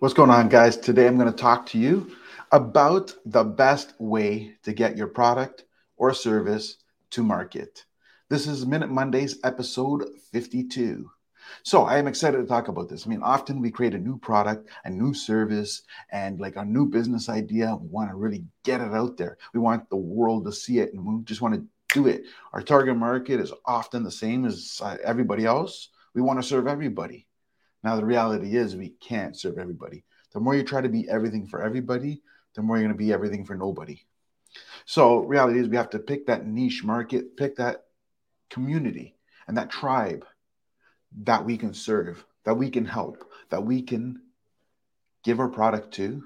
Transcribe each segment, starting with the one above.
What's going on, guys? Today I'm going to talk to you about the best way to get your product or service to market. This is Minute Mondays, episode 52. So I am excited to talk about this. I mean, often we create a new product, a new service, and like a new business idea. We want to really get it out there. We want the world to see it, and we just want to do it. Our target market is often the same as uh, everybody else. We want to serve everybody. Now, the reality is we can't serve everybody. The more you try to be everything for everybody, the more you're going to be everything for nobody. So, reality is we have to pick that niche market, pick that community and that tribe that we can serve, that we can help, that we can give our product to,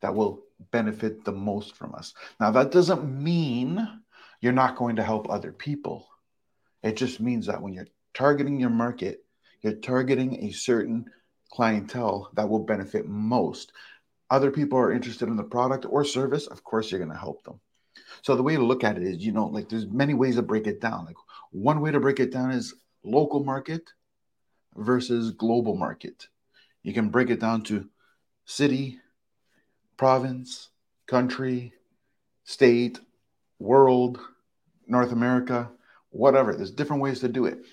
that will benefit the most from us. Now, that doesn't mean you're not going to help other people. It just means that when you're targeting your market, you're targeting a certain clientele that will benefit most. Other people are interested in the product or service, of course, you're going to help them. So the way to look at it is, you know, like there's many ways to break it down. Like one way to break it down is local market versus global market. You can break it down to city, province, country, state, world, North America, whatever. There's different ways to do it.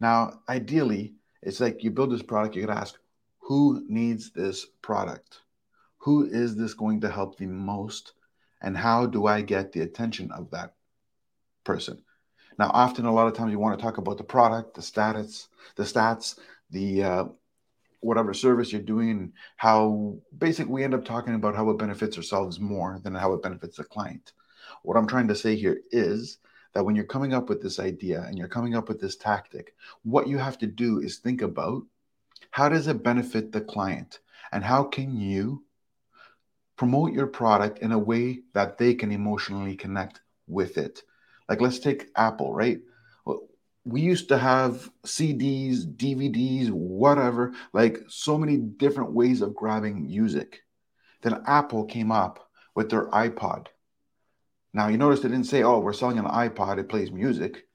Now, ideally, it's like you build this product, you gotta ask, who needs this product? Who is this going to help the most? And how do I get the attention of that person? Now, often, a lot of times, you want to talk about the product, the status, the stats, the uh, whatever service you're doing, how basically we end up talking about how it benefits ourselves more than how it benefits the client. What I'm trying to say here is that when you're coming up with this idea and you're coming up with this tactic, what you have to do is think about how does it benefit the client and how can you promote your product in a way that they can emotionally connect with it. Like let's take Apple, right? We used to have CDs, DVDs, whatever, like so many different ways of grabbing music. Then Apple came up with their iPod. Now, you notice they didn't say, oh, we're selling an iPod, it plays music.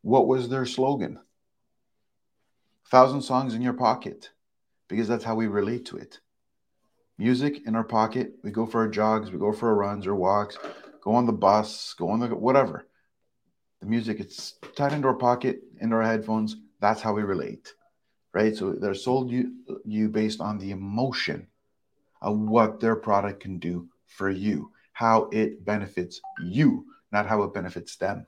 What was their slogan? Thousand songs in your pocket, because that's how we relate to it. Music in our pocket. We go for our jogs, we go for our runs or walks, go on the bus, go on the whatever. The music, it's tied into our pocket, into our headphones. That's how we relate, right? So they're sold you, you based on the emotion of what their product can do for you how it benefits you, not how it benefits them.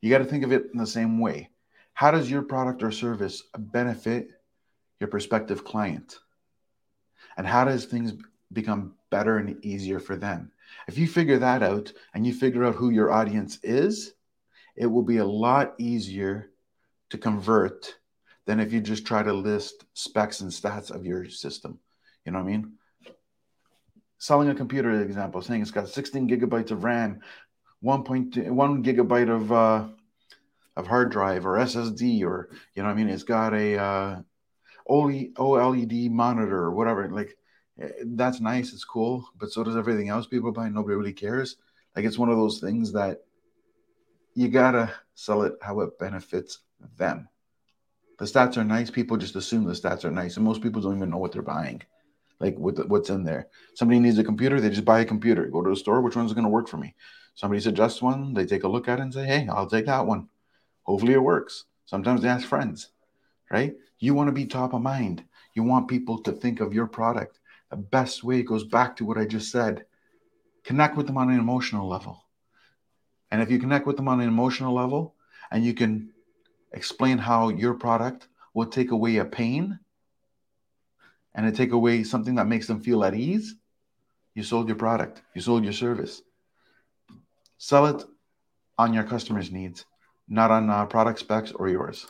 You got to think of it in the same way. How does your product or service benefit your prospective client? And how does things become better and easier for them? If you figure that out and you figure out who your audience is, it will be a lot easier to convert than if you just try to list specs and stats of your system. You know what I mean? Selling a computer example, saying it's got 16 gigabytes of RAM, 1.1 gigabyte of uh, of hard drive or SSD, or you know, I mean, it's got a uh, OLED monitor or whatever. Like eh, that's nice, it's cool, but so does everything else people buy. Nobody really cares. Like it's one of those things that you gotta sell it how it benefits them. The stats are nice. People just assume the stats are nice, and most people don't even know what they're buying like with what's in there. Somebody needs a computer, they just buy a computer. Go to the store, which one's going to work for me? Somebody suggests one, they take a look at it and say, "Hey, I'll take that one." Hopefully, it works. Sometimes they ask friends, right? You want to be top of mind. You want people to think of your product. The best way goes back to what I just said. Connect with them on an emotional level. And if you connect with them on an emotional level and you can explain how your product will take away a pain and to take away something that makes them feel at ease, you sold your product, you sold your service. Sell it on your customers' needs, not on uh, product specs or yours.